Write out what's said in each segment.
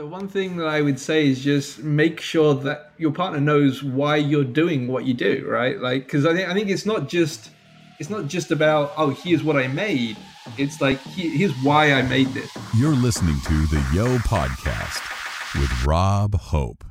The one thing that I would say is just make sure that your partner knows why you're doing what you do, right? Like, because I think I think it's not just it's not just about oh here's what I made. It's like here's why I made this. You're listening to the Yo Podcast with Rob Hope.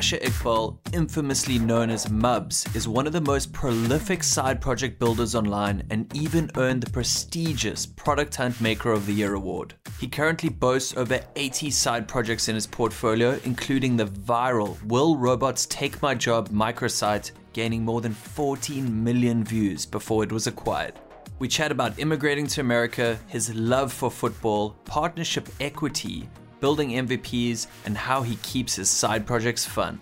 Mubashar Iqbal, infamously known as Mubs, is one of the most prolific side project builders online and even earned the prestigious Product Hunt Maker of the Year award. He currently boasts over 80 side projects in his portfolio, including the viral Will Robots Take My Job microsite, gaining more than 14 million views before it was acquired. We chat about immigrating to America, his love for football, partnership equity, building MVPs, and how he keeps his side projects fun.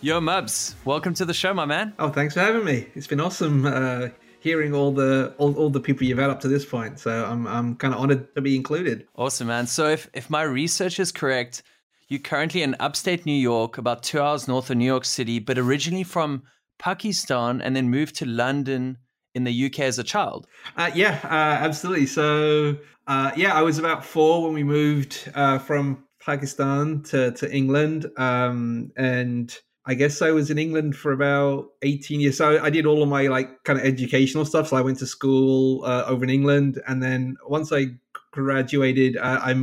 Yo, Mubs, welcome to the show, my man. Oh, thanks for having me. It's been awesome uh, hearing all the all, all the people you've had up to this point. So I'm I'm kind of honored to be included. Awesome, man. So if if my research is correct, you're currently in upstate New York, about two hours north of New York City, but originally from Pakistan and then moved to London in the UK as a child. Uh, yeah, uh, absolutely. So uh, yeah, I was about four when we moved uh, from Pakistan to to England, um, and I guess I was in England for about 18 years. So I did all of my like kind of educational stuff. So I went to school uh, over in England, and then once I graduated, uh, I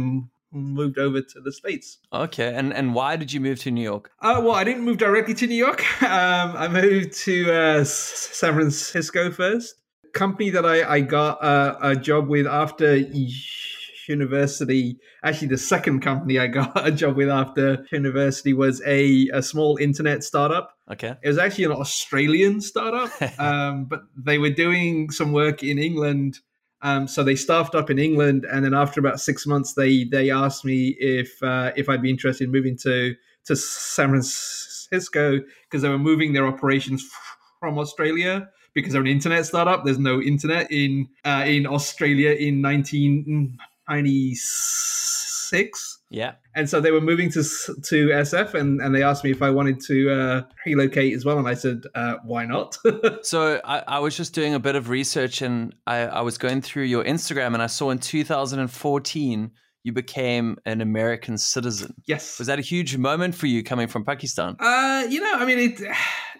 moved over to the states. Okay, and and why did you move to New York? Uh, well, I didn't move directly to New York. Um, I moved to uh, San Francisco first. Company that I I got uh, a job with after university. Actually, the second company I got a job with after university was a, a small internet startup. Okay. It was actually an Australian startup, um, but they were doing some work in England. Um, so they staffed up in England, and then after about six months, they they asked me if uh, if I'd be interested in moving to to San Francisco because they were moving their operations from Australia because they're an internet startup. There's no internet in uh, in Australia in 1996. Yeah. And so they were moving to to SF, and, and they asked me if I wanted to uh, relocate as well, and I said, uh, "Why not?" so I, I, was just doing a bit of research, and I, I was going through your Instagram, and I saw in 2014 you became an American citizen. Yes. Was that a huge moment for you coming from Pakistan? Uh, you know, I mean, it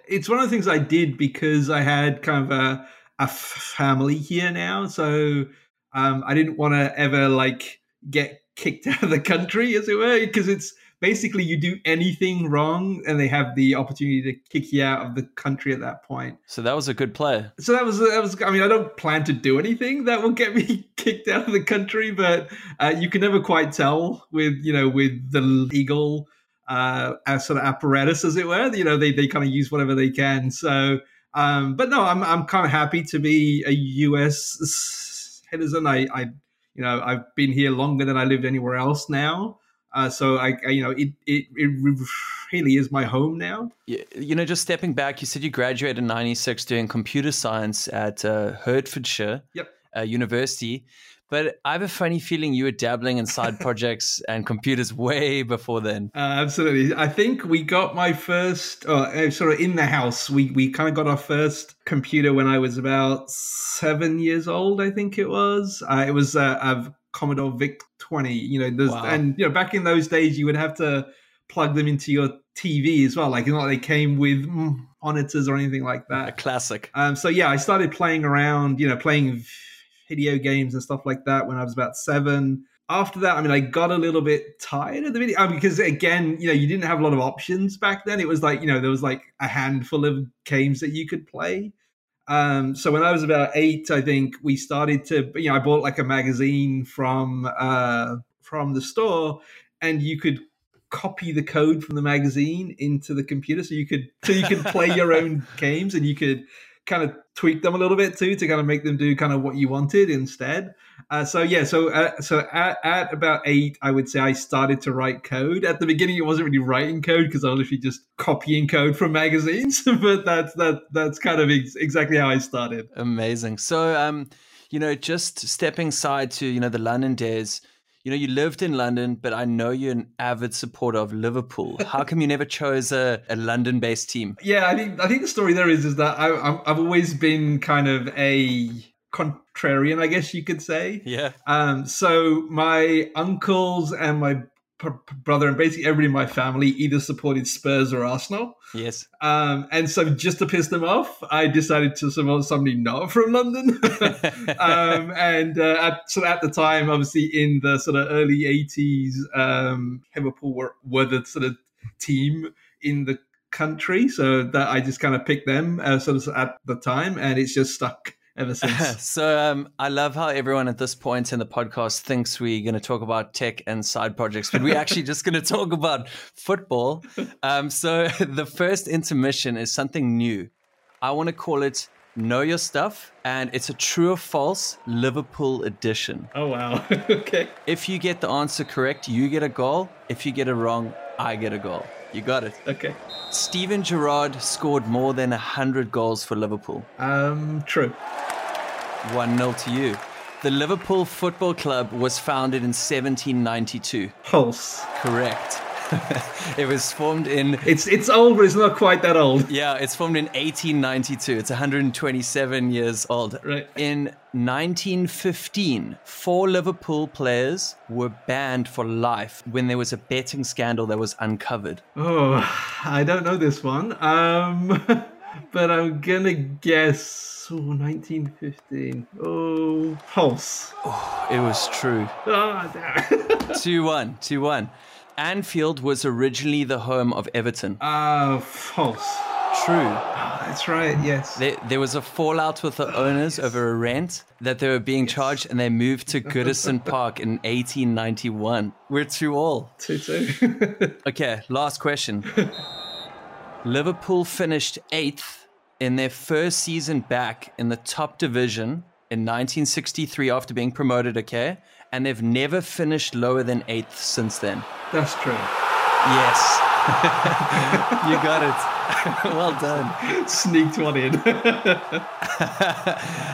it's one of the things I did because I had kind of a a family here now, so um, I didn't want to ever like get kicked out of the country, as it were, because it's basically you do anything wrong and they have the opportunity to kick you out of the country at that point. So that was a good play. So that was that was. I mean, I don't plan to do anything that will get me kicked out of the country, but uh, you can never quite tell with you know with the legal uh, sort of apparatus, as it were. You know, they they kind of use whatever they can. So. Um, but no, I'm I'm kind of happy to be a U.S. citizen. I, I you know I've been here longer than I lived anywhere else now. Uh, so I, I, you know, it, it it really is my home now. You know, just stepping back, you said you graduated in '96 doing computer science at uh, Hertfordshire yep. uh, University. But I have a funny feeling you were dabbling in side projects and computers way before then. Uh, absolutely. I think we got my first, uh, sort of in the house, we, we kind of got our first computer when I was about seven years old, I think it was. Uh, it was uh, a Commodore VIC 20, you know, wow. and, you know, back in those days, you would have to plug them into your TV as well. Like, not they came with monitors or anything like that. A classic. Um, so, yeah, I started playing around, you know, playing video games and stuff like that when I was about seven. After that, I mean, I got a little bit tired of the video because, again, you know, you didn't have a lot of options back then. It was like, you know, there was like a handful of games that you could play. Um, so when I was about eight, I think we started to, you know, I bought like a magazine from uh, from the store, and you could copy the code from the magazine into the computer, so you could so you could play your own games, and you could kind of tweak them a little bit too to kind of make them do kind of what you wanted instead. Uh, so yeah, so uh, so at, at, about eight, I would say I started to write code. At the beginning, it wasn't really writing code because I was literally just copying code from magazines. but that's that that's kind of ex- exactly how I started. Amazing. So um, you know, just stepping side to you know the London days you know, you lived in London, but I know you're an avid supporter of Liverpool. How come you never chose a, a London-based team? Yeah, I think I think the story there is is that I, have always been kind of a contrarian, I guess you could say. Yeah. Um, so my uncles and my p- brother and basically everybody in my family either supported Spurs or Arsenal. Yes. Um, and so just to piss them off, I decided to support somebody not from London. um, and uh, at, so at the time, obviously in the sort of early 80s, um, Liverpool were, were the sort of team in the country. So that I just kind of picked them uh, sort of at the time and it's just stuck ever since. so um, I love how everyone at this point in the podcast thinks we're going to talk about tech and side projects, but we're actually just going to talk about football. Um, so the first intermission is something new. I want to call it Know Your Stuff, and it's a true or false Liverpool edition. Oh, wow. okay. If you get the answer correct, you get a goal. If you get it wrong, I get a goal. You got it. Okay. Steven Gerrard scored more than 100 goals for Liverpool. Um, true. 1 0 to you. The Liverpool Football Club was founded in 1792. Pulse. Correct. it was formed in. It's it's old, but it's not quite that old. Yeah, it's formed in 1892. It's 127 years old. Right. In 1915, four Liverpool players were banned for life when there was a betting scandal that was uncovered. Oh, I don't know this one. Um, but I'm gonna guess oh, 1915. Oh, false. It was true. Oh, damn. 2 1. 2 1. Anfield was originally the home of Everton. uh, false. True. Oh, that's right. Yes. There, there was a fallout with the owners over a rent that they were being charged, and they moved to Goodison Park in 1891. We're two all. two two. Okay, last question. Liverpool finished eighth in their first season back in the top division in 1963 after being promoted, okay? And they've never finished lower than eighth since then. that's true. Yes. you got it. well done. Sneaked one in.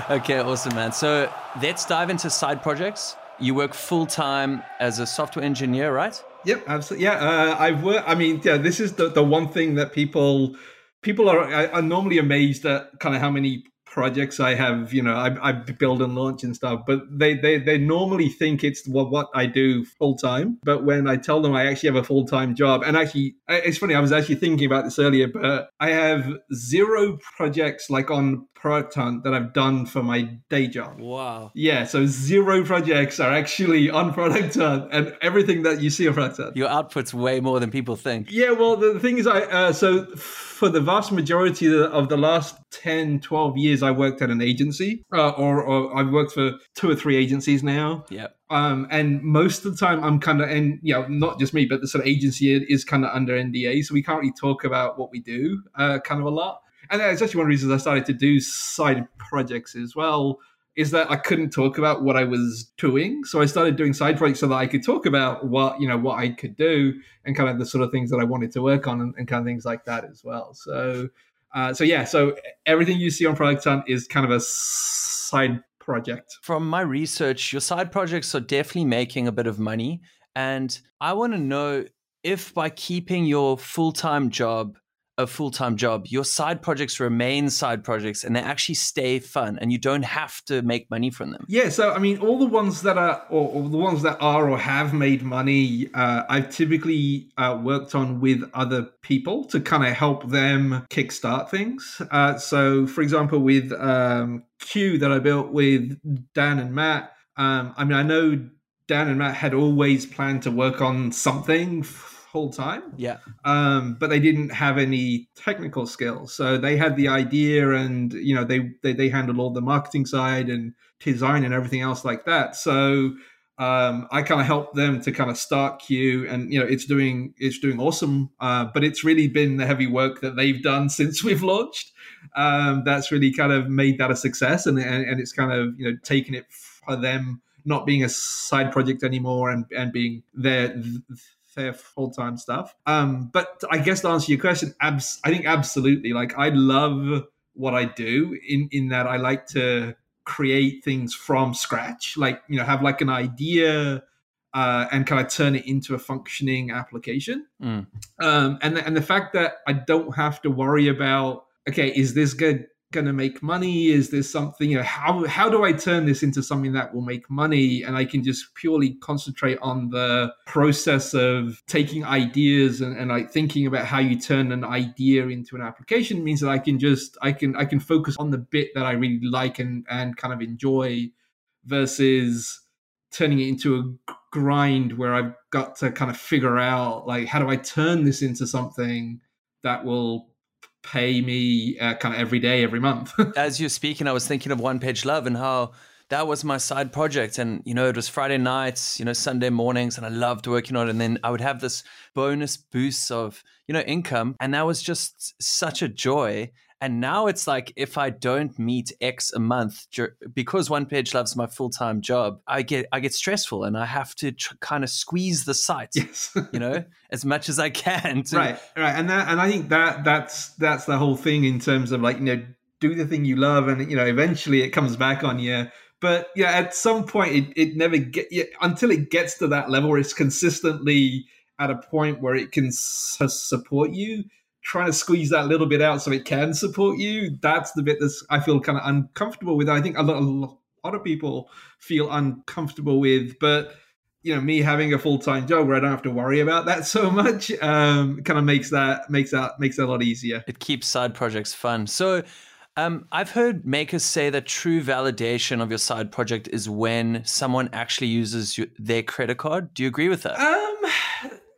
Okay, awesome, man. So let's dive into side projects. You work full time as a software engineer, right? Yep, absolutely. Yeah, uh, I've worked. I mean, yeah, this is the, the one thing that people people are, are normally amazed at kind of how many projects I have. You know, I, I build and launch and stuff, but they they, they normally think it's what what I do full time. But when I tell them I actually have a full time job, and actually, it's funny. I was actually thinking about this earlier, but I have zero projects like on Product Hunt that I've done for my day job. Wow. Yeah, so zero projects are actually on Product Hunt, and everything that you see on Product Hunt. Your output's way more than people think. Yeah, well, the thing is, I uh, so for the vast majority of the, last 10, 12 years, I worked at an agency, uh, or, or I've worked for two or three agencies now. Yeah. Um, and most of the time, I'm kind of, and you know, not just me, but the sort of agency is kind of under NDA, so we can't really talk about what we do, uh, kind of a lot. And that's actually one of the reasons I started to do side projects as well. Is that I couldn't talk about what I was doing, so I started doing side projects so that I could talk about what you know what I could do and kind of the sort of things that I wanted to work on and, and kind of things like that as well. So, uh, so yeah, so everything you see on Product Hunt is kind of a side project. From my research, your side projects are definitely making a bit of money. And I want to know if by keeping your full time job a full time job, your side projects remain side projects and they actually stay fun and you don't have to make money from them. Yeah, so I mean, all the ones that are, or, or the ones that are or have made money, uh, I've typically uh, worked on with other people to kind of help them kickstart things. Uh, so, for example, with um, Q that I built with Dan and Matt, um, I mean, I know Dan and Matt had always planned to work on something full time Yeah. um, but they didn't have any technical skills. So they had the idea, and you know they they, they handled all the marketing side and design and everything else like that. So um, I kind of helped them to kind of start Q, and you know it's doing it's doing awesome. Uh, but it's really been the heavy work that they've done since we've launched. Um, that's really kind of made that a success, and, and and it's kind of you know taken it for them not being a side project anymore and and being their their full time stuff. Um, but I guess to answer your question, abs- I think absolutely. Like I love what I do in in that I like to create things from scratch. Like you know, have like an idea. Uh, and kind of turn it into a functioning application, Mm. um, and the, and the fact that I don't have to worry about okay, is this good going to make money? Is this something, you know, how, how do I turn this into something that will make money? And I can just purely concentrate on the process of taking ideas and, and like thinking about how you turn an idea into an application means that I can just, I can, I can focus on the bit that I really like and, and kind of enjoy versus turning it into a grind where I've got to kind of figure out like, how do I turn this into something that will pay me uh, kind of every day, every month. As you're speaking, I was thinking of One Page Love and how that was my side project. And, you know, it was Friday nights, you know, Sunday mornings, and I loved working on it. And then I would have this bonus boost of, you know, income. And that was just such a joy. And now it's like if I don't meet X a month because One Page Love's my full time job, I get I get stressful and I have to tr- kind of squeeze the site, yes. you know, as much as I can. To- right, right, and that and I think that that's that's the whole thing in terms of like you know do the thing you love and you know eventually it comes back on you. But yeah, at some point it, it never get yeah, until it gets to that level where it's consistently at a point where it can s- support you trying to squeeze that little bit out so it can support you that's the bit that's i feel kind of uncomfortable with i think a lot, a lot of people feel uncomfortable with but you know me having a full-time job where i don't have to worry about that so much um, kind of makes that makes that makes that a lot easier it keeps side projects fun so um, I've heard makers say that true validation of your side project is when someone actually uses your, their credit card. Do you agree with that? Um,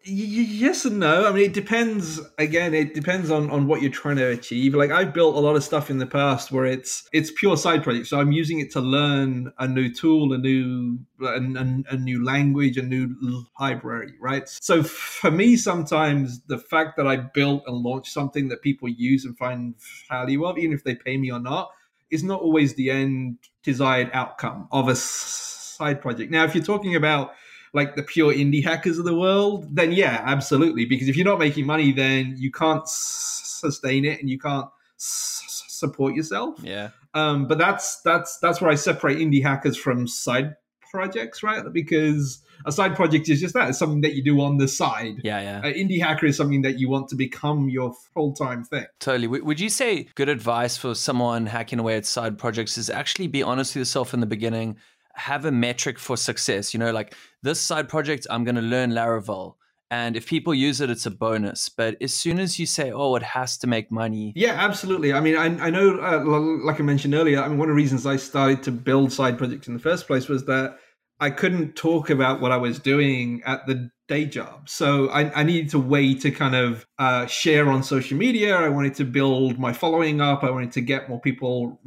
yes and no. I mean, it depends. Again, it depends on on what you're trying to achieve. Like I've built a lot of stuff in the past where it's it's pure side project. So I'm using it to learn a new tool, a new a, a, a new language, a new library, right? So for me, sometimes the fact that I built and launched something that people use and find value of, even if they pay me or not, is not always the end desired outcome of a side project. Now, if you're talking about like the pure indie hackers of the world, then yeah, absolutely. Because if you're not making money, then you can't sustain it and you can't support yourself. Yeah. Um, but that's that's that's where I separate indie hackers from side projects, right? Because a side project is just that; it's something that you do on the side. Yeah, yeah. An indie hacker is something that you want to become your full time thing. Totally. Would you say good advice for someone hacking away at side projects is actually be honest with yourself in the beginning? Have a metric for success. You know, like this side project, I'm going to learn Laravel. And if people use it, it's a bonus. But as soon as you say, oh, it has to make money. Yeah, absolutely. I mean, I, I know, uh, like I mentioned earlier, I mean, one of the reasons I started to build side projects in the first place was that I couldn't talk about what I was doing at the day job. So I, I needed a way to kind of uh, share on social media. I wanted to build my following up. I wanted to get more people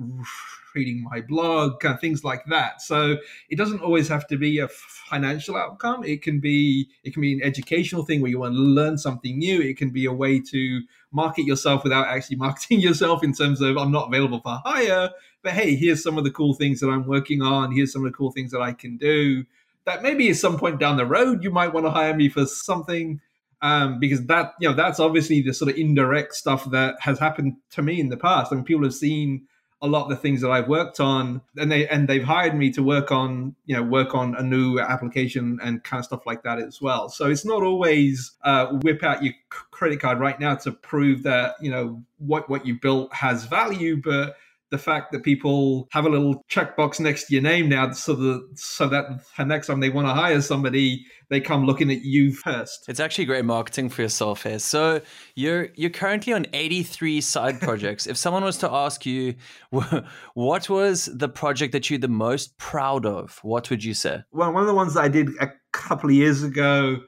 reading my blog, kind of things like that. So it doesn't always have to be a financial outcome. It can be it can be an educational thing where you want to learn something new. It can be a way to market yourself without actually marketing yourself in terms of I'm not available for hire, but hey, here's some of the cool things that I'm working on. Here's some of the cool things that I can do. That maybe at some point down the road you might want to hire me for something. Um, because that you know that's obviously the sort of indirect stuff that has happened to me in the past. I mean, people have seen a lot of the things that I've worked on, and they and they've hired me to work on you know work on a new application and kind of stuff like that as well. So it's not always uh, whip out your credit card right now to prove that you know what what you built has value, but the fact that people have a little checkbox next to your name now so that so that the next time they want to hire somebody they come looking at you first. It's actually great marketing for yourself here. So you're you're currently on 83 side projects. If someone was to ask you what was the project that you're the most proud of? What would you say? Well one of the ones that i did a couple of years ago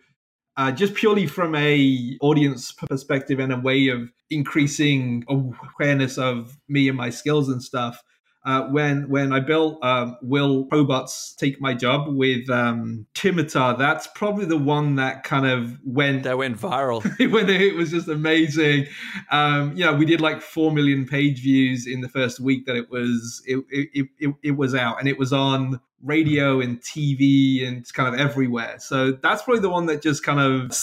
uh, just purely from a audience perspective and a way of increasing awareness of me and my skills and stuff. Uh, when when I built um, Will Robots Take My Job with um, Dimitar, that's probably the one that kind of went that went viral. when it was just amazing. Um, you know, we did like four million page views in the first week that it was it it, it, it was out, and it was on radio and TV and kind of everywhere. So that's probably the one that just kind of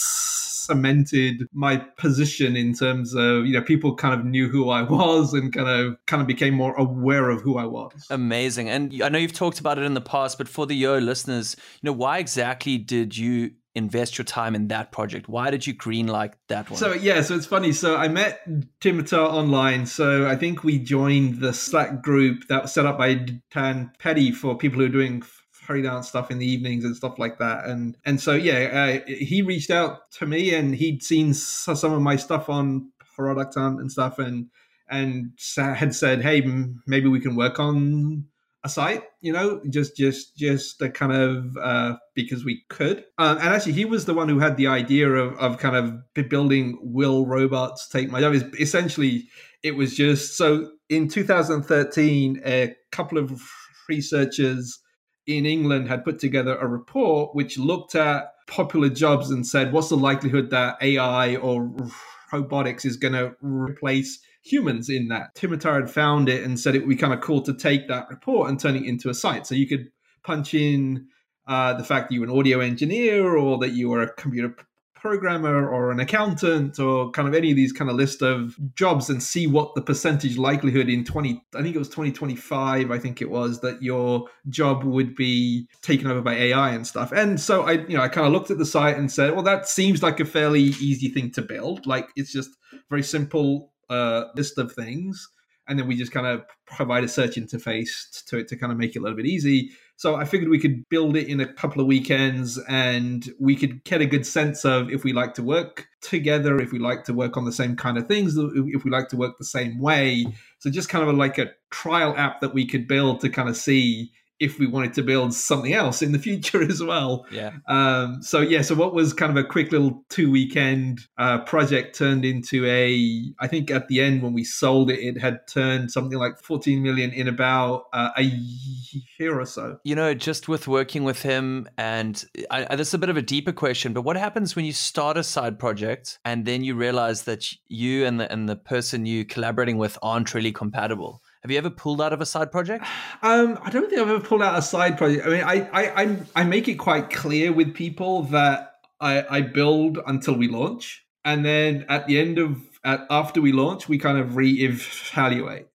cemented my position in terms of you know people kind of knew who I was and kind of kind of became more aware of who I was. Amazing. And I know you've talked about it in the past, but for the Yo listeners, you know, why exactly did you invest your time in that project? Why did you greenlight that one? So yeah, so it's funny. So I met Dimitar online. So I think we joined the Slack group that was set up by Dan Petty for people who are doing freelance stuff in the evenings and stuff like that. And and so yeah, uh, he reached out to me and he'd seen some of my stuff on Product Hunt and stuff, and and had said, hey, maybe we can work on a site, you know, just just just a kind of uh, because we could. Um, and actually, he was the one who had the idea of of kind of building will robots take my job. Is essentially it was just so in 2013, a couple of researchers in England had put together a report which looked at popular jobs and said, what's the likelihood that AI or robotics is going to replace humans in that. Dimitar had found it and said it would be kind of cool to take that report and turn it into a site. So you could punch in uh, the fact that you were an audio engineer or that you were a computer programmer or an accountant or kind of any of these kind of list of jobs and see what the percentage likelihood in 20 I think it was 2025 I think it was that your job would be taken over by AI and stuff. And so I you know I kind of looked at the site and said, well that seems like a fairly easy thing to build. Like it's just very simple uh, list of things, and then we just kind of provide a search interface to it to kind of make it a little bit easy. So I figured we could build it in a couple of weekends and we could get a good sense of if we like to work together, if we like to work on the same kind of things, if we like to work the same way. So just kind of like a trial app that we could build to kind of see if we wanted to build something else in the future as well. Yeah. Um, so yeah, so what was kind of a quick little two weekend uh, project turned into a, I think at the end when we sold it, it had turned something like 14 million in about uh, a year or so. You know, just with working with him, and I, I, this is a bit of a deeper question, but what happens when you start a side project and then you realize that you and the and the person you collaborating with aren't really compatible? Have you ever pulled out of a side project? Um, I don't think I've ever pulled out a side project. I mean, I I I, I make it quite clear with people that I, I build until we launch, and then at the end of at, after we launch, we kind of re-evaluate.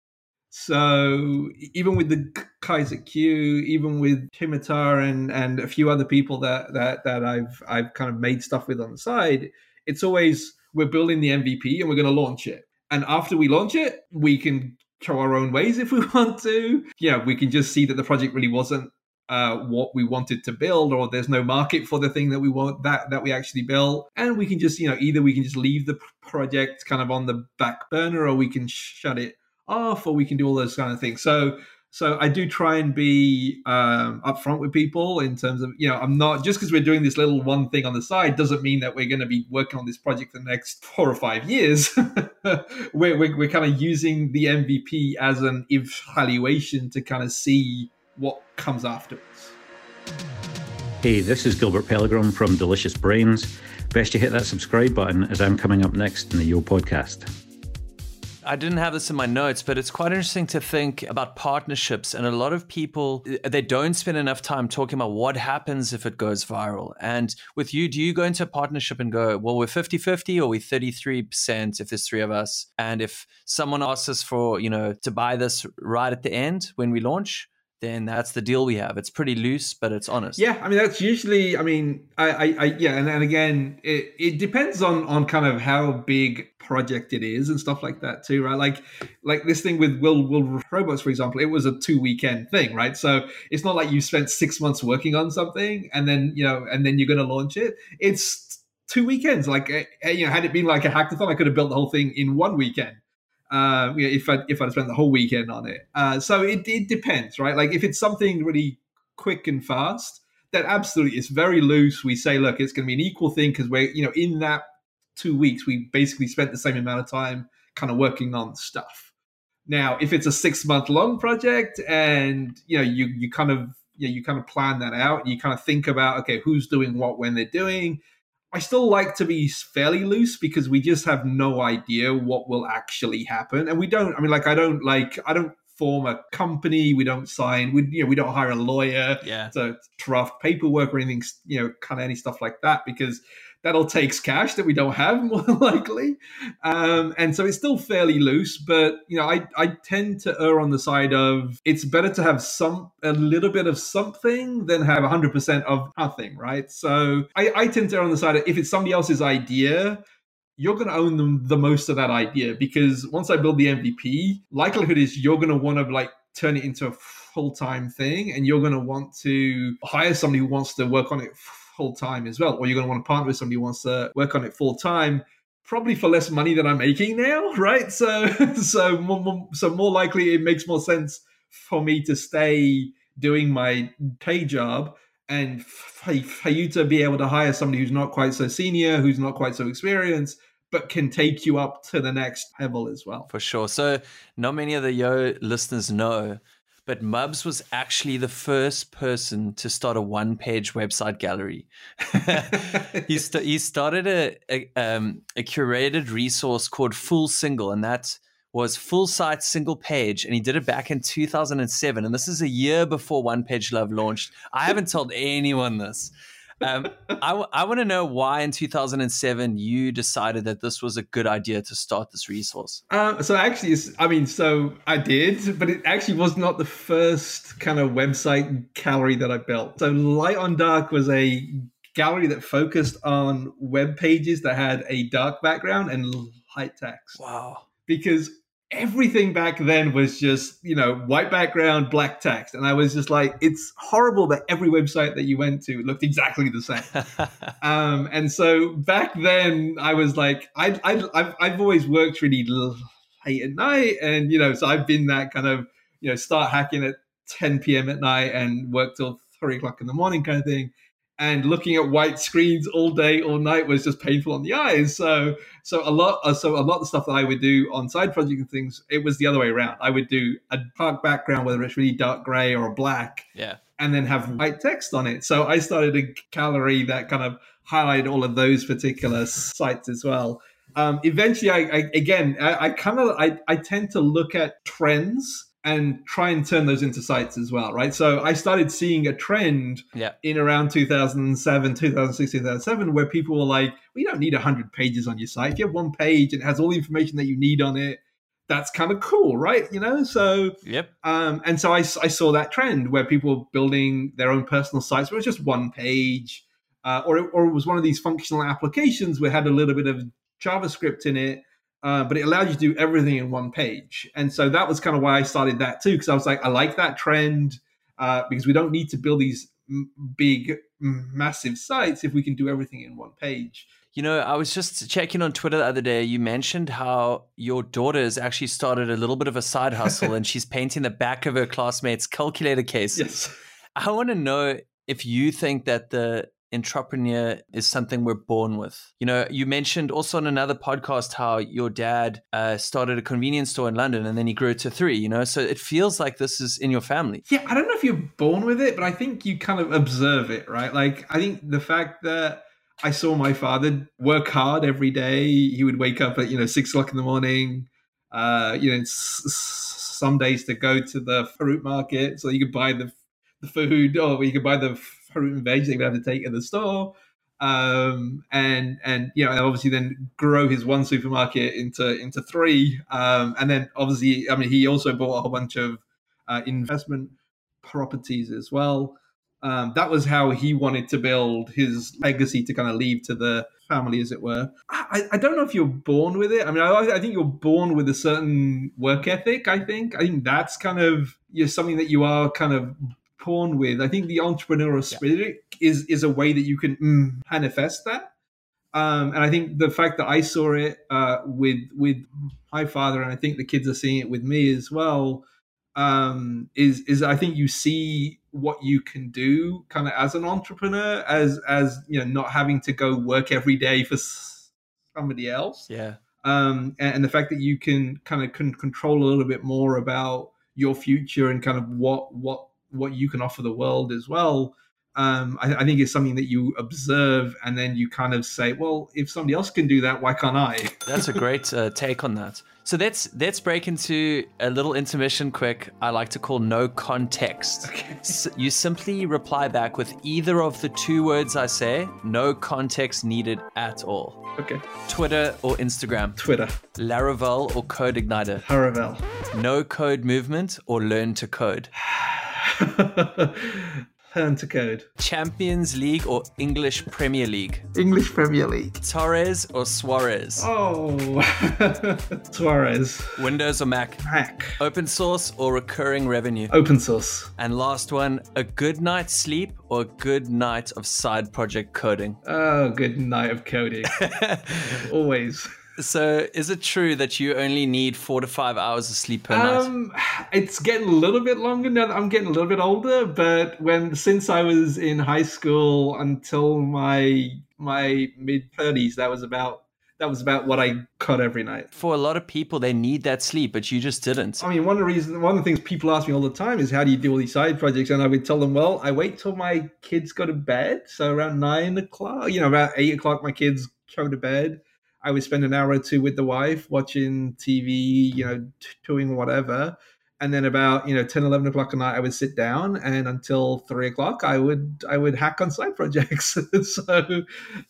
So even with the Kaiser Q, even with Dimitar and and a few other people that that that I've I've kind of made stuff with on the side, it's always we're building the MVP and we're going to launch it. And after we launch it, we can go our own ways if we want to. Yeah, we can just see that the project really wasn't uh, what we wanted to build, or there's no market for the thing that we want that that we actually built, and we can just you know either we can just leave the project kind of on the back burner, or we can shut it off, or we can do all those kind of things. So so I do try and be um, upfront with people in terms of, you know, I'm not just because we're doing this little one thing on the side doesn't mean that we're going to be working on this project for the next four or five years. we're, we're, we're kind of using the MVP as an evaluation to kind of see what comes afterwards. Hey, this is Gilbert Pellegrom from Delicious Brains. Best you hit that subscribe button as I'm coming up next in the Yo podcast. I didn't have this in my notes, but it's quite interesting to think about partnerships. And a lot of people, uh, they don't spend enough time talking about what happens if it goes viral. And with you, do you go into a partnership and go, well, we're 50 50 or we're 33% if there's three of us? And if someone asks us for, you know, to buy this right at the end when we launch, then that's the deal we have. It's pretty loose, but it's honest. Yeah, I mean that's usually. I mean, I, I, I yeah, and, and again, it, it depends on on kind of how big project it is and stuff like that too, right? Like like this thing with Will Will Robots, for example, it was a two weekend thing, right? So it's not like you spent six months working on something and then you know and then you're going to launch it. It's two weekends. Like eh, eh, you know, had it been like a hackathon, I could have built the whole thing in one weekend uh, you know, if I if I'd spent the whole weekend on it. Uh, so it it depends, right? Like if it's something really quick and fast, then absolutely it's very loose. We say, look, it's going to be an equal thing because we're you know in that two weeks we basically spent the same amount of time kind of working on stuff. Now, if it's a six month long project and you know you you kind of you, know, you kind of plan that out, you kind of think about okay, who's doing what when they're doing I still like to be fairly loose because we just have no idea what will actually happen. And we don't, I mean, like, I don't like, I don't form a company. We don't sign. We you know we don't hire a lawyer Yeah. to draft paperwork or anything. You know, kind of any stuff like that because that all takes cash that we don't have more likely. Um, and so it's still fairly loose, but you know, I, I tend to err on the side of it's better to have some a little bit of something than have 100% of nothing, right? So I, I tend to err on the side of if it's somebody else's idea, you're going to own the most of that idea because once I build the MVP, likelihood is you're going to want to like turn it into a full-time thing and you're going to want to hire somebody who wants to work on it full time as well, or you're going to want to partner with somebody who wants to work on it full time, probably for less money than I'm making now, right? So, so more, more, so more likely it makes more sense for me to stay doing my day job and for, for you to be able to hire somebody who's not quite so senior, who's not quite so experienced, but can take you up to the next level as well. For sure. So, not many of the Yo listeners know, but Mubs was actually the first person to start a one page website gallery. he, st- he started a, a, um, a curated resource called Full Single, and that was full site single page and he did it back in 2007 and this is a year before one page love launched i haven't told anyone this um, I, w- I want to know why in 2007 you decided that this was a good idea to start this resource. Uh, so actually, I mean, so I did, but it actually was not the first kind of website gallery that I built. So Light on Dark was a gallery that focused on web pages that had a dark background and light text. Wow. Because everything back then was just you know white background black text. And i was just like it's horrible that every website that you went to looked exactly the same. Um, and so back then i was like I, I I've, I've always worked really late at night. And you know so i've been that kind of you know start hacking at 10 p.m at night and work till 3 o'clock in the morning kind of thing and looking at white screens all day all night was just painful on the eyes. So so a lot so a lot of the stuff that i would do on side projects and things it was the other way around. I would do a dark background whether it's really dark gray or black yeah. and then have white text on it. So i started a gallery that kind of highlighted all of those particular sites as well. Um, eventually I, I again i, I kind of I, I tend to look at trends and try and turn those into sites as well, right? So I started seeing a trend yeah. in around 2007, 2006, 2007, where people were like, well, don't need 100 pages on your site. If you have one page and it has all the information that you need on it, that's kind of cool, right? You know, so yep. Um, and so I, I saw that trend where people were building their own personal sites where it was just one page, uh, or it, or it was one of these functional applications where it had a little bit of JavaScript in it, uh, but it allowed you to do everything in one page. And so that was kind of why I started that too, because I was like, I like that trend uh, because we don't need to build these m- big, m- massive sites if we can do everything in one page. You know, I was just checking on Twitter the other day. You mentioned how your daughter has actually started a little bit of a side hustle and she's painting the back of her classmates' calculator cases. Yes. I want to know if you think that the entrepreneur is something we're born with. You know, you mentioned also on another podcast how your dad uh, started a convenience store in London and then he grew it to three, you know, so it feels like this is in your family. Yeah, I don't know if you're born with it, but I think you kind of observe it, right? Like, I think the fact that I saw my father work hard every day, he would wake up at, you know, six o'clock in the morning, uh, you know, s- some days to go to the fruit market so you could buy the, the food or you could buy the and veg they would have to take in the store. Um, and and you know obviously then grow his one supermarket into into three, um, and then obviously I mean he also bought a whole bunch of uh, investment properties as well. Um, that was how he wanted to build his legacy to kind of leave to the family, as it were. I, I don't know if you're born with it. I mean, I, I, think you're born with a certain work ethic. I think I think that's kind of you know, something that you are kind of with. I think the entrepreneurial spirit yeah. is is a way that you can mm, manifest that. Um, and I think the fact that I saw it uh, with with my father, and I think the kids are seeing it with me as well, um, is is I think you see what you can do kind of as an entrepreneur, as as you know, not having to go work every day for somebody else. Yeah. Um, and, and the fact that you can kind of can control a little bit more about your future and kind of what what what you can offer the world as well. um, I, I think it's something that you observe and then you kind of say, well, if somebody else can do that, why can't I? That's a great uh, take on that. So let's let's break into a little intermission quick. I like to call no context. Okay. S- you simply reply back with either of the two words I say. No context needed at all. Okay. Twitter or Instagram. Twitter. Laravel or Code Igniter. Laravel. No code movement or learn to code. Learn to code. Champions League or English Premier League. English Premier League. Torres or Suarez. Oh, Suarez. Windows or Mac. Mac. Open source or recurring revenue. Open source. And last one, a good night's sleep or a good night of side project coding. Oh, good night of coding. Always. So, is it true that you only need four to five hours of sleep per night? Um, it's getting a little bit longer now that I'm getting a little bit older. But when since I was in high school until my my mid thirties, that was about that was about what I cut every night. For a lot of people, they need that sleep, but you just didn't. I mean, one of the reasons, one of the things people ask me all the time is, how do you do all these side projects? And I would tell them, well, I wait till my kids go to bed. So around nine o'clock, you know, about eight o'clock, my kids go to bed. I would spend an hour or two with the wife watching TV, you know, doing whatever. And then about, you know, 10, 11 o'clock at night, I would sit down and until three o'clock, I would, I would hack on side projects. so,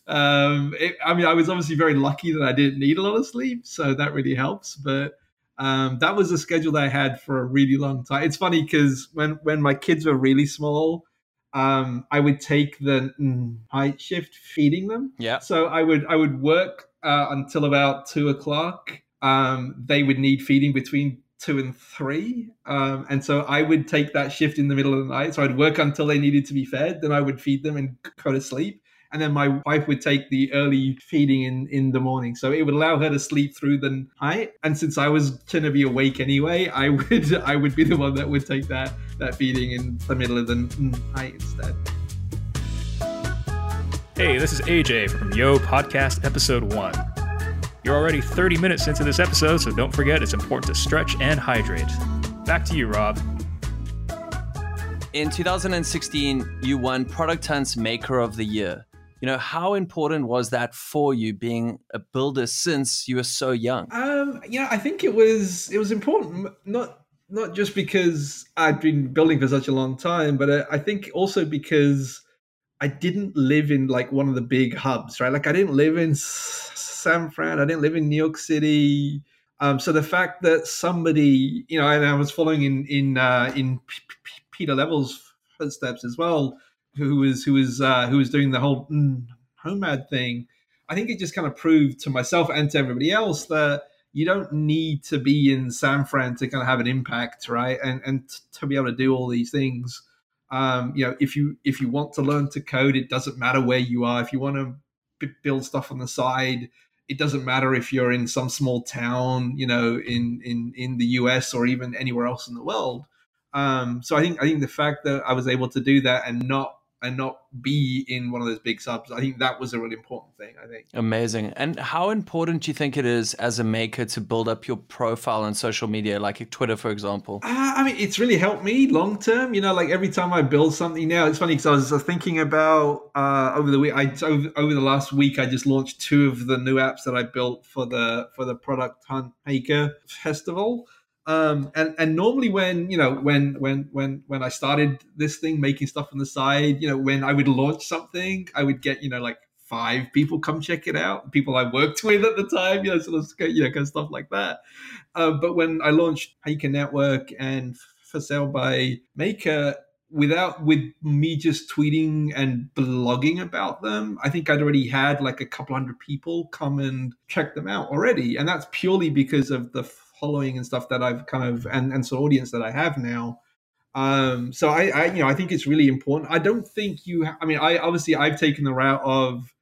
um, it, I mean, I was obviously very lucky that I didn't need a lot of sleep. So that really helps. But, um, that was a schedule that I had for a really long time. It's funny because when, when my kids were really small, um, I would take the night shift feeding them. Yeah. So I would I would work uh, until about two o'clock. Um, they would need feeding between two and three, um, and so I would take that shift in the middle of the night. So I'd work until they needed to be fed, then I would feed them and go to sleep. And then my wife would take the early feeding in, in the morning. So it would allow her to sleep through the night. And since I was to be awake anyway, I would I would be the one that would take that that feeding in the middle of the night instead. Hey, this is AJ from Yo Podcast Episode 1. You're already 30 minutes into this episode, so don't forget it's important to stretch and hydrate. Back to you, Rob. In 2016, you won Product Hunt's Maker of the Year. You know, how important was that for you being a builder since you were so young? Um, you know, I think it was it was important not not just because I'd been building for such a long time, but uh, I think also because I didn't live in like one of the big hubs, right? Like I didn't live in San Fran, I didn't live in New York City. Um, so the fact that somebody, you know, and I was following in in uh, in P- P- Pieter Levels' footsteps as well, who was who was uh, who was doing the whole mm, nomad thing. I think it just kind of proved to myself and to everybody else that you don't need to be in San Fran to kind of have an impact, right? And and to be able to do all these things. Um, you know, if you if you want to learn to code, it doesn't matter where you are. If you want to b- build stuff on the side, it doesn't matter if you're in some small town, you know, in in in the US or even anywhere else in the world. Um, so I think I think the fact that I was able to do that and not and not be in one of those big subs, I think that was a really important thing. I think. Amazing. And how important do you think it is as a maker to build up your profile on social media, like Twitter, for example? Uh, I mean, it's really helped me long term. You know, like every time I build something now, it's funny because I was uh, thinking about uh, over the week. I over, over the last week, I just launched two of the new apps that I built for the for the Product Hunt Maker Festival. Um, and and normally when you know when when when when I started this thing making stuff on the side, you know, when I would launch something, I would get you know like five people come check it out. People I worked with at the time, you know, sort of you know kind of stuff like that. Uh, but when I launched Maker Network and for sale by Maker, without with me just tweeting and blogging about them, I think I'd already had like a couple hundred people come and check them out already, and that's purely because of the following and stuff that I've kind of and and so audience that I have now. Um, so I, I, you know, I think it's really important. I don't think you. Ha- I mean, I obviously I've taken the route of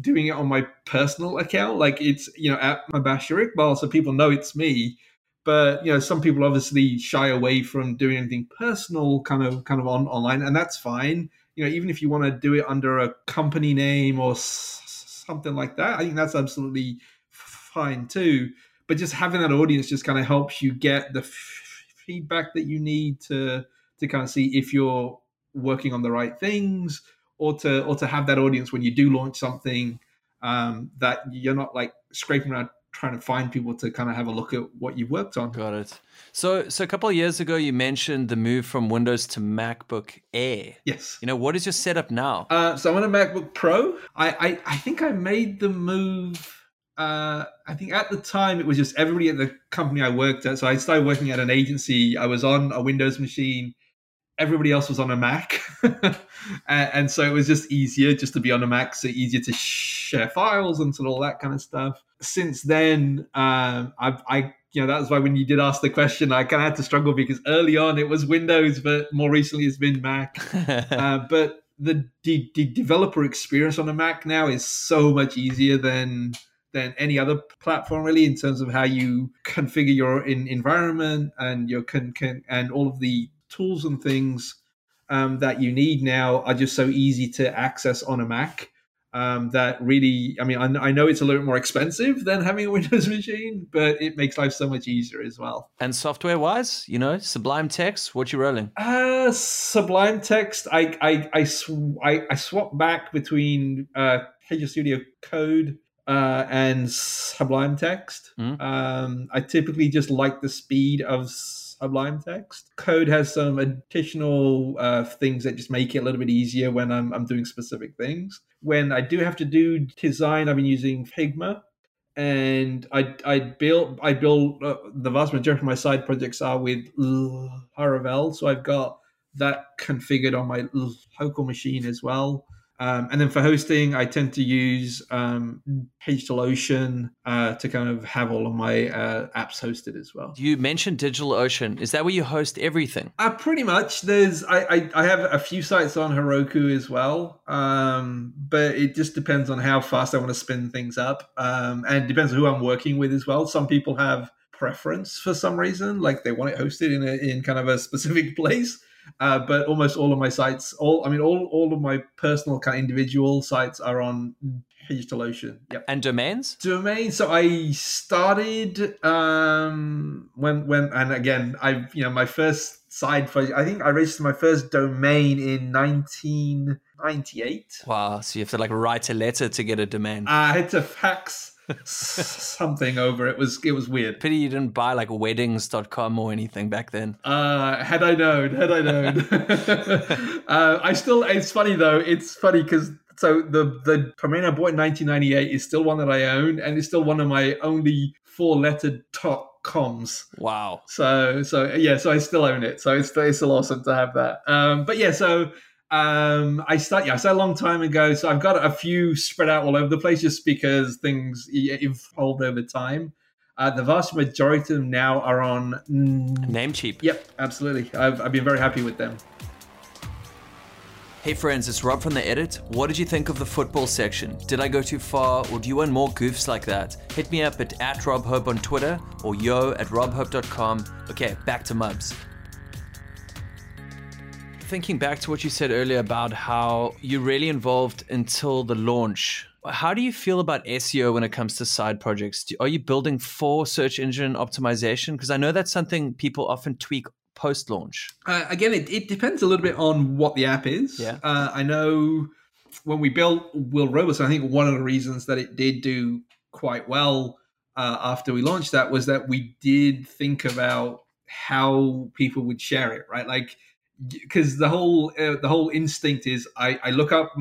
doing it on my personal account, like it's you know at Mubashar Iqbal, so people know it's me. But you know, some people obviously shy away from doing anything personal, kind of kind of on online, and that's fine. You know, even if you want to do it under a company name or s- something like that, I think that's absolutely fine too but just having that audience just kind of helps you get the f- feedback that you need to to kind of see if you're working on the right things, or to or to have that audience when you do launch something um, that you're not like scraping around trying to find people to kind of have a look at what you've worked on. Got it. So, so a couple of years ago, you mentioned the move from Windows to MacBook Air. Yes. You know, what is your setup now? Uh, so I'm on a MacBook Pro. I, I, I think I made the move. Uh, I think at the time it was just everybody at the company I worked at. So I started working at an agency. I was on a Windows machine. Everybody else was on a Mac, and, and so it was just easier just to be on a Mac. So easier to share files and sort of all that kind of stuff. Since then, um, I've, I you know that's why when you did ask the question, I kind of had to struggle because early on it was Windows, but more recently it's been Mac. uh, but the, the, the developer experience on a Mac now is so much easier than than any other platform really in terms of how you configure your in, environment and your can, can and all of the tools and things um, that you need now are just so easy to access on a Mac. Um, that really, I mean, I, I, know it's a little bit more expensive than having a Windows machine, but it makes life so much easier as well. And software wise, you know, Sublime Text, what you rolling? Uh, Sublime Text, I I I, sw- I, I swap back between uh, Visual Studio Code uh, and Sublime Text. Mm. Um, I typically just like the speed of Sublime Text. Code has some additional uh, things that just make it a little bit easier when I'm, I'm doing specific things. When I do have to do design, I've been using Figma. And I I build I build uh, the vast majority of my side projects are with Laravel, so I've got that configured on my local machine as well. Um, and then for hosting, I tend to use um, DigitalOcean uh, to kind of have all of my uh, apps hosted as well. You mentioned DigitalOcean. Is that where you host everything? Uh, pretty much. There's I, I, I have a few sites on Heroku as well, um, but it just depends on how fast I want to spin things up, um, and it depends on who I'm working with as well. Some people have preference for some reason, like they want it hosted in a, in kind of a specific place. Uh, but almost all of my sites, all I mean, all all of my personal kind of individual sites are on DigitalOcean. Yep. And domains? Domains. So I started um, when when and again I you know my first side for I think I registered my first domain in 1998. Wow. So you have to like write a letter to get a domain. I had to fax something over. It was it was weird. Pity you didn't buy like weddings.com or anything back then. Uh, had I known, had I known. uh, I still. It's funny though. It's funny because so the the domain I bought in 1998 is still one that I own, and it's still one of my only four lettered dot coms. Wow. So so yeah, so I still own it. So it's it's still awesome to have that. Um, but yeah, so um, I start, yeah, I started a long time ago. So I've got a few spread out all over the place just because things evolved over time. Uh, the vast majority of them now are on Namecheap. Yep, absolutely. I've, I've been very happy with them. Hey friends, it's Rob from The Edit. What did you think of the football section? Did I go too far, or do you want more goofs like that? Hit me up at, at RobHope on Twitter or yo at robhope.com. Okay, back to Mubs thinking back to what you said earlier about how you're really involved until the launch. How do you feel about SEO when it comes to side projects? Are you building for search engine optimization? Because I know that's something people often tweak post launch. Uh, again, it, it, depends a little bit on what the app is. Yeah. Uh, I know when we built Will Robots, I think one of the reasons that it did do quite well uh, after we launched that was that we did think about how people would share it, right? Like because the whole uh, the whole instinct is I, I look up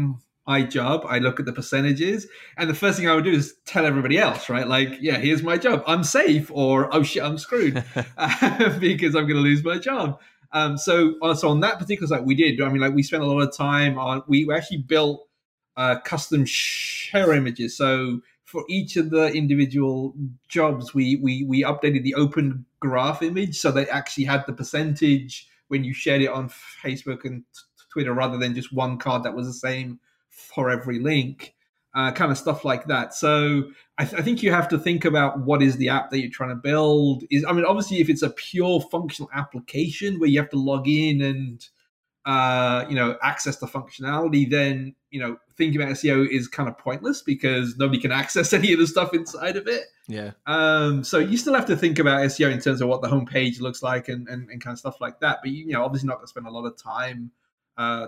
my job, I look at the percentages, and the first thing I would do is tell everybody else, right? Like, yeah, here's my job, I'm safe, or oh shit, I'm screwed because I'm going to lose my job. Um, so, also on that particular site, we did. I mean, like, we spent a lot of time on. We actually built uh, custom share images. So for each of the individual jobs, we we we updated the open graph image so they actually had the percentage when you shared it on Facebook and Twitter rather than just one card that was the same for every link. Uh, kind of stuff like that. So I, th- I, think you have to think about what is the app that you're trying to build. Is I mean, obviously, if it's a pure functional application where you have to log in and uh, you know access the functionality, then you know thinking about SEO is kind of pointless because nobody can access any of the stuff inside of it. Yeah. Um, so you still have to think about SEO in terms of what the homepage looks like and, and, and kind of stuff like that. But you, you know, obviously not going to spend a lot of time uh,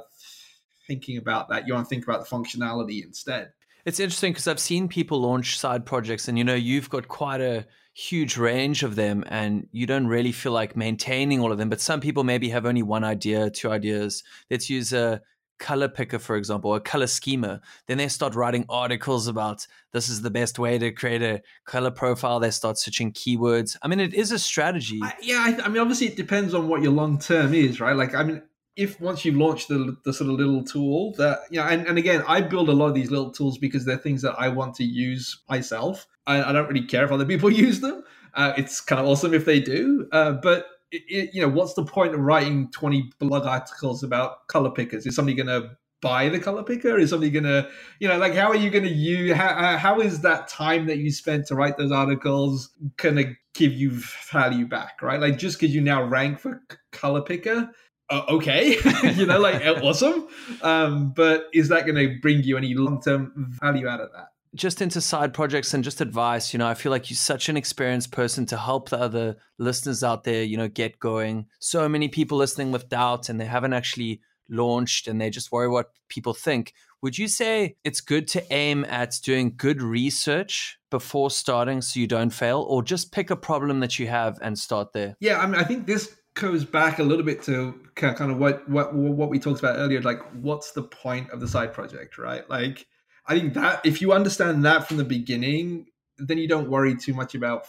thinking about that. You want to think about the functionality instead. It's interesting because I've seen people launch side projects, and you know, you've got quite a huge range of them, and you don't really feel like maintaining all of them. But some people maybe have only one idea, two ideas. Let's use a color picker, for example, a color schema. Then they start writing articles about this is the best way to create a color profile. They start searching keywords. I mean, it is a strategy. I, yeah, I, I mean, obviously, it depends on what your long term is, right? Like, I mean, if once you've launched the, the sort of little tool that you know, and, and again, I build a lot of these little tools because they're things that I want to use myself. I, I don't really care if other people use them. Uh, it's kind of awesome if they do, uh, but it, it, you know, what's the point of writing twenty blog articles about color pickers? Is somebody going to buy the color picker? Is somebody going to, you know, like how are you going to use? How, how is that time that you spent to write those articles going to give you value back? Right, like just because you now rank for color picker uh, okay, you know, like awesome. Um, but is that going to bring you any long term value out of that? Just into side projects and just advice, you know, I feel like you're such an experienced person to help the other listeners out there, you know, get going. So many people listening with doubt and they haven't actually launched and they just worry what people think. Would you say it's good to aim at doing good research before starting so you don't fail, or just pick a problem that you have and start there? Yeah, I mean, I think this goes back a little bit to kind of what what what we talked about earlier like what's the point of the side project right like i think that if you understand that from the beginning then you don't worry too much about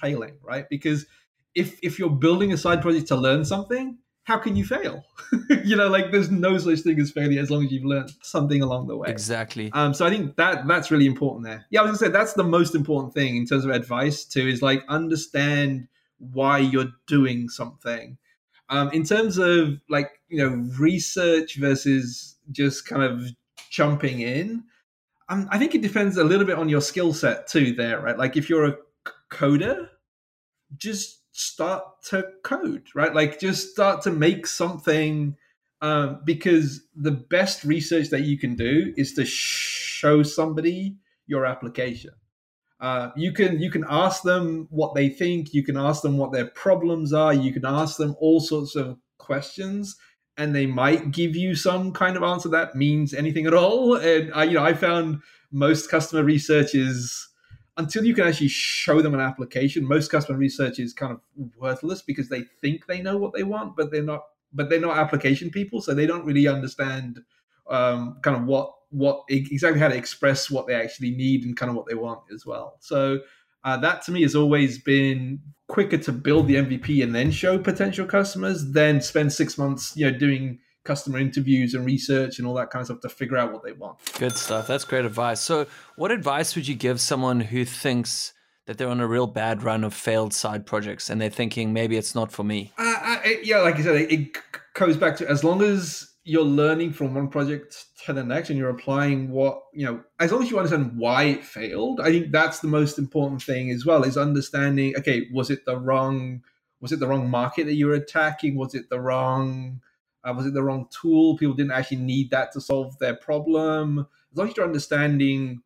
failing right? Because if if you're building a side project to learn something how can you fail? You know like there's no such thing as failure as long as you've learned something along the way. Exactly. Um so i think that that's really important there. Yeah i was gonna say that's the most important thing in terms of advice too is like understand why you're doing something. Um, in terms of like you know research versus just kind of jumping in, um, I think it depends a little bit on your skill set too. There, right? Like if you're a coder, just start to code, right? Like just start to make something. Um, because the best research that you can do is to show somebody your application uh, you can you can ask them what they think. You can ask them what their problems are. You can ask them all sorts of questions, and they might give you some kind of answer that means anything at all. And I, you know, I found most customer research is until you can actually show them an application. Most customer research is kind of worthless because they think they know what they want, but they're not. But they're not application people, so they don't really understand um, kind of what what exactly how to express what they actually need and kind of what they want as well. So uh, that to me has always been quicker to build the MVP and then show potential customers than spend six months, you know, doing customer interviews and research and all that kind of stuff to figure out what they want. Good stuff. That's great advice. So, what advice would you give someone who thinks that they're on a real bad run of failed side projects and they're thinking maybe it's not for me? Uh, I, yeah, like I said, it, it goes back to as long as you're learning from one project to the next and you're applying what you know as long as you understand why it failed i think that's the most important thing as well is understanding okay was it the wrong was it the wrong market that you were attacking? Was it the wrong uh, was it the wrong tool? People didn't actually need that to solve their problem. As long as you're understanding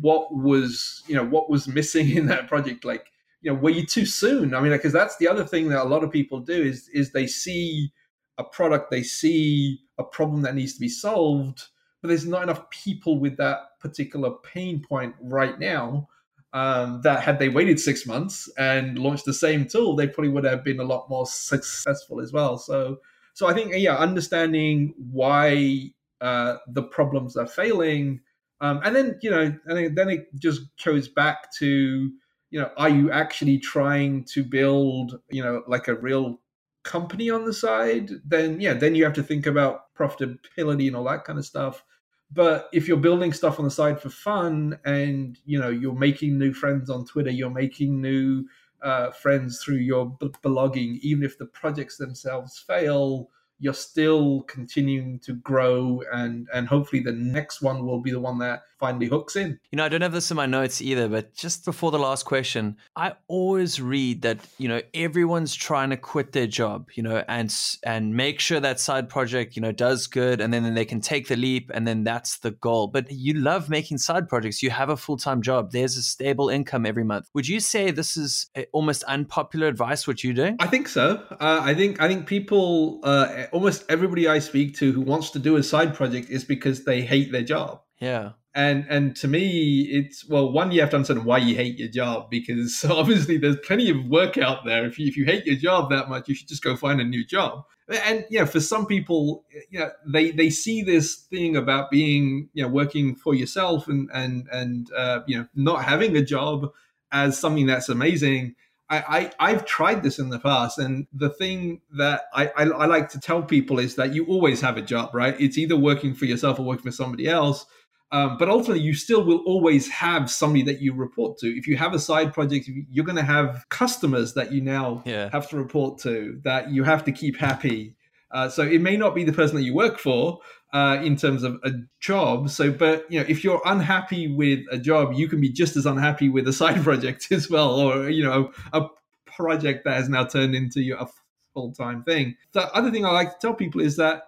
what was you know what was missing in that project like you know were you too soon? I mean because that's the other thing that a lot of people do is is they see a product, they see a problem that needs to be solved, but there's not enough people with that particular pain point right now. Um, that had they waited six months and launched the same tool, they probably would have been a lot more successful as well. So, so I think yeah, understanding why uh, the problems are failing, um, and then you know, and then it just goes back to you know, are you actually trying to build you know like a real company on the side, then yeah, then you have to think about profitability and all that kind of stuff. But if you're building stuff on the side for fun and you know you're making new friends on Twitter, you're making new uh, friends through your b- blogging, even if the projects themselves fail, you're still continuing to grow and and hopefully the next one will be the one that finally hooks in. You know i don't have this in my notes either but just before the last question i always read that you know everyone's trying to quit their job you know and and make sure that side project you know does good and then, then they can take the leap and then that's the goal. But you love making side projects. You have a full-time job. There's a stable income every month. Would you say this is almost unpopular advice what you're doing? I think so. Uh, i think i think people uh, almost everybody I speak to who wants to do a side project is because they hate their job. Yeah. And and to me, it's well, one you have to understand why you hate your job because obviously there's plenty of work out there. If you if you hate your job that much, you should just go find a new job. And you know, for some people, you know, they they see this thing about being you know working for yourself and and and uh, you know not having a job as something that's amazing. I, I have tried this in the past, and the thing that I, I, I like to tell people is that you always have a job, right? It's either working for yourself or working for somebody else. Um, but ultimately, you still will always have somebody that you report to. If you have a side project, you're going to have customers that you now Yeah. have to report to that you have to keep happy. Uh, so it may not be the person that you work for uh, in terms of a job. So, but you know, if you're unhappy with a job, you can be just as unhappy with a side project as well, or you know, a project that has now turned into a full time thing. The other thing I like to tell people is that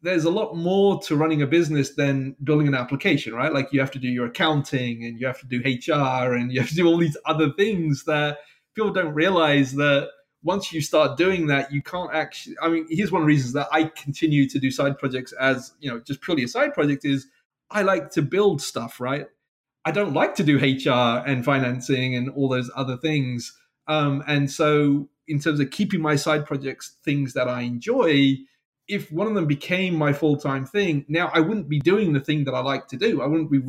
there's a lot more to running a business than building an application, right? Like you have to do your accounting and you have to do HR and you have to do all these other things that people don't realize that once you start doing that, you can't actually. I mean, here's one of the reasons that I continue to do side projects as you know, just purely a side project is I like to build stuff, right? I don't like to do HR and financing and all those other things. Um, and so, in terms of keeping my side projects things that I enjoy, if one of them became my full time thing, now I wouldn't be doing the thing that I like to do. I wouldn't be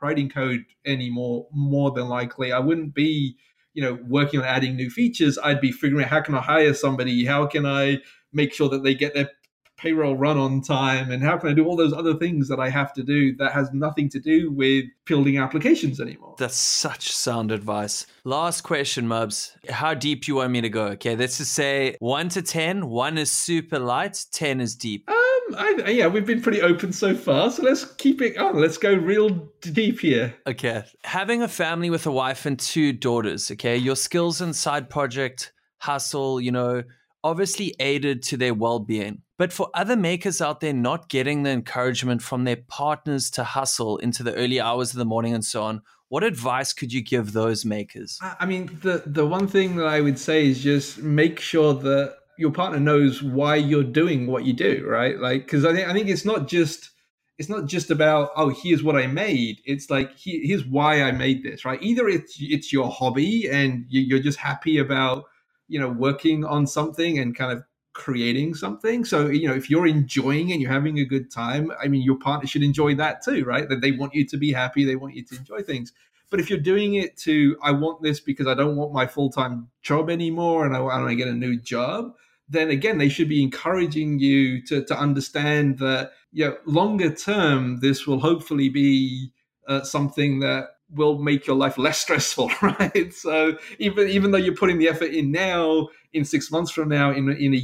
writing code anymore, more than likely. I wouldn't be, you know, working on adding new features. I'd be figuring out how can I hire somebody? How can I make sure that they get their payroll run on time? And how can I do all those other things that I have to do that has nothing to do with building applications anymore? That's such sound advice. Last question, Mubs. How deep you want me to go? Okay, let's just say one to ten. One is super light, ten is deep. Um, Um, I, yeah, we've been pretty open so far, so let's keep it on. Let's go real deep here. Okay. Having a family with a wife and two daughters, okay, your skills and side project hustle, you know, obviously aided to their well being. But for other makers out there not getting the encouragement from their partners to hustle into the early hours of the morning and so on, what advice could you give those makers? I I mean, the the one thing that I would say is just make sure that your partner knows why you're doing what you do, right? Like, because I think I think it's not just it's not just about oh here's what I made. It's like he, here's why I made this, right? Either it's it's your hobby and you, you're just happy about you know working on something and kind of creating something. So you know if you're enjoying and you're having a good time, I mean your partner should enjoy that too, right? That they want you to be happy, they want you to enjoy things. But if you're doing it to, I want this because I don't want my full time job anymore and I want to get a new job, then again, they should be encouraging you to, to understand that, you know, longer term, this will hopefully be uh, something that will make your life less stressful, right? So even even though you're putting the effort in now, in six months from now, in in a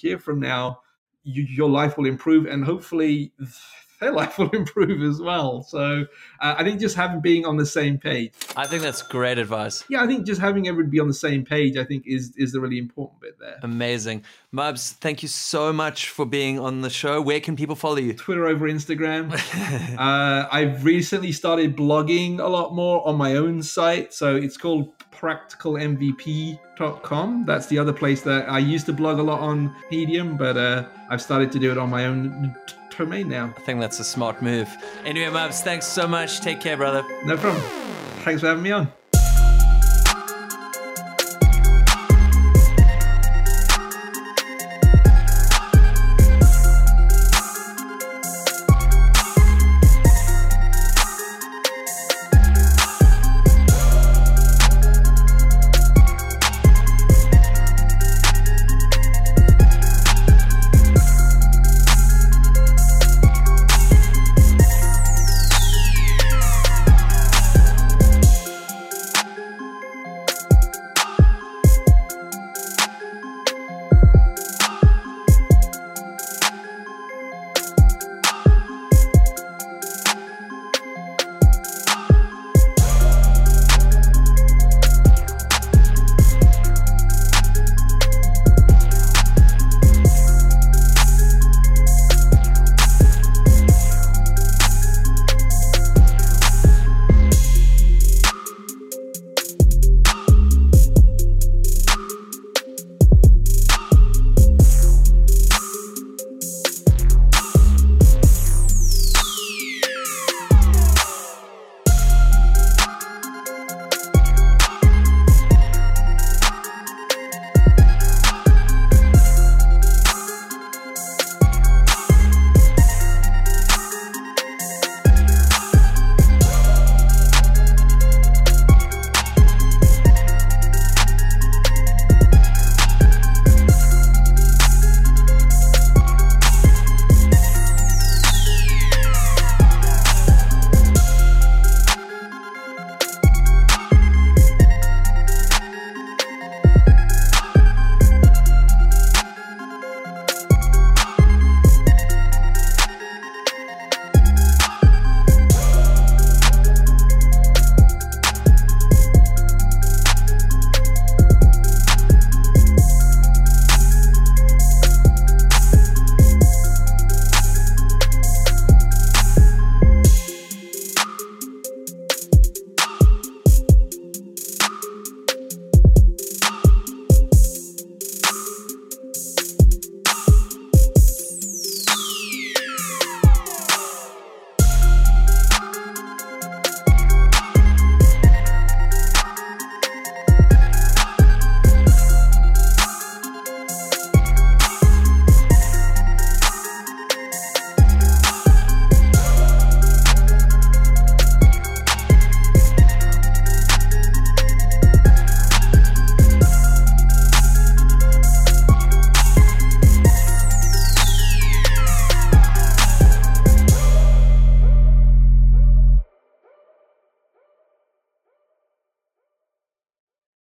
year from now, you, your life will improve, and hopefully their life will improve as well. So uh, I think just having being on the same page. I think that's great advice. Yeah, I think just having everyone be on the same page, I think is is the really important bit there. Amazing. Mubs, thank you so much for being on the show. Where can people follow you? Twitter over Instagram. uh, I've recently started blogging a lot more on my own site. So it's called practicalmvp.com. That's the other place that I used to blog a lot on Medium, but uh, I've started to do it on my own t- domain now. I think that's a smart move. Anyway, Mubs, thanks so much. Take care, brother. No problem. Thanks for having me on.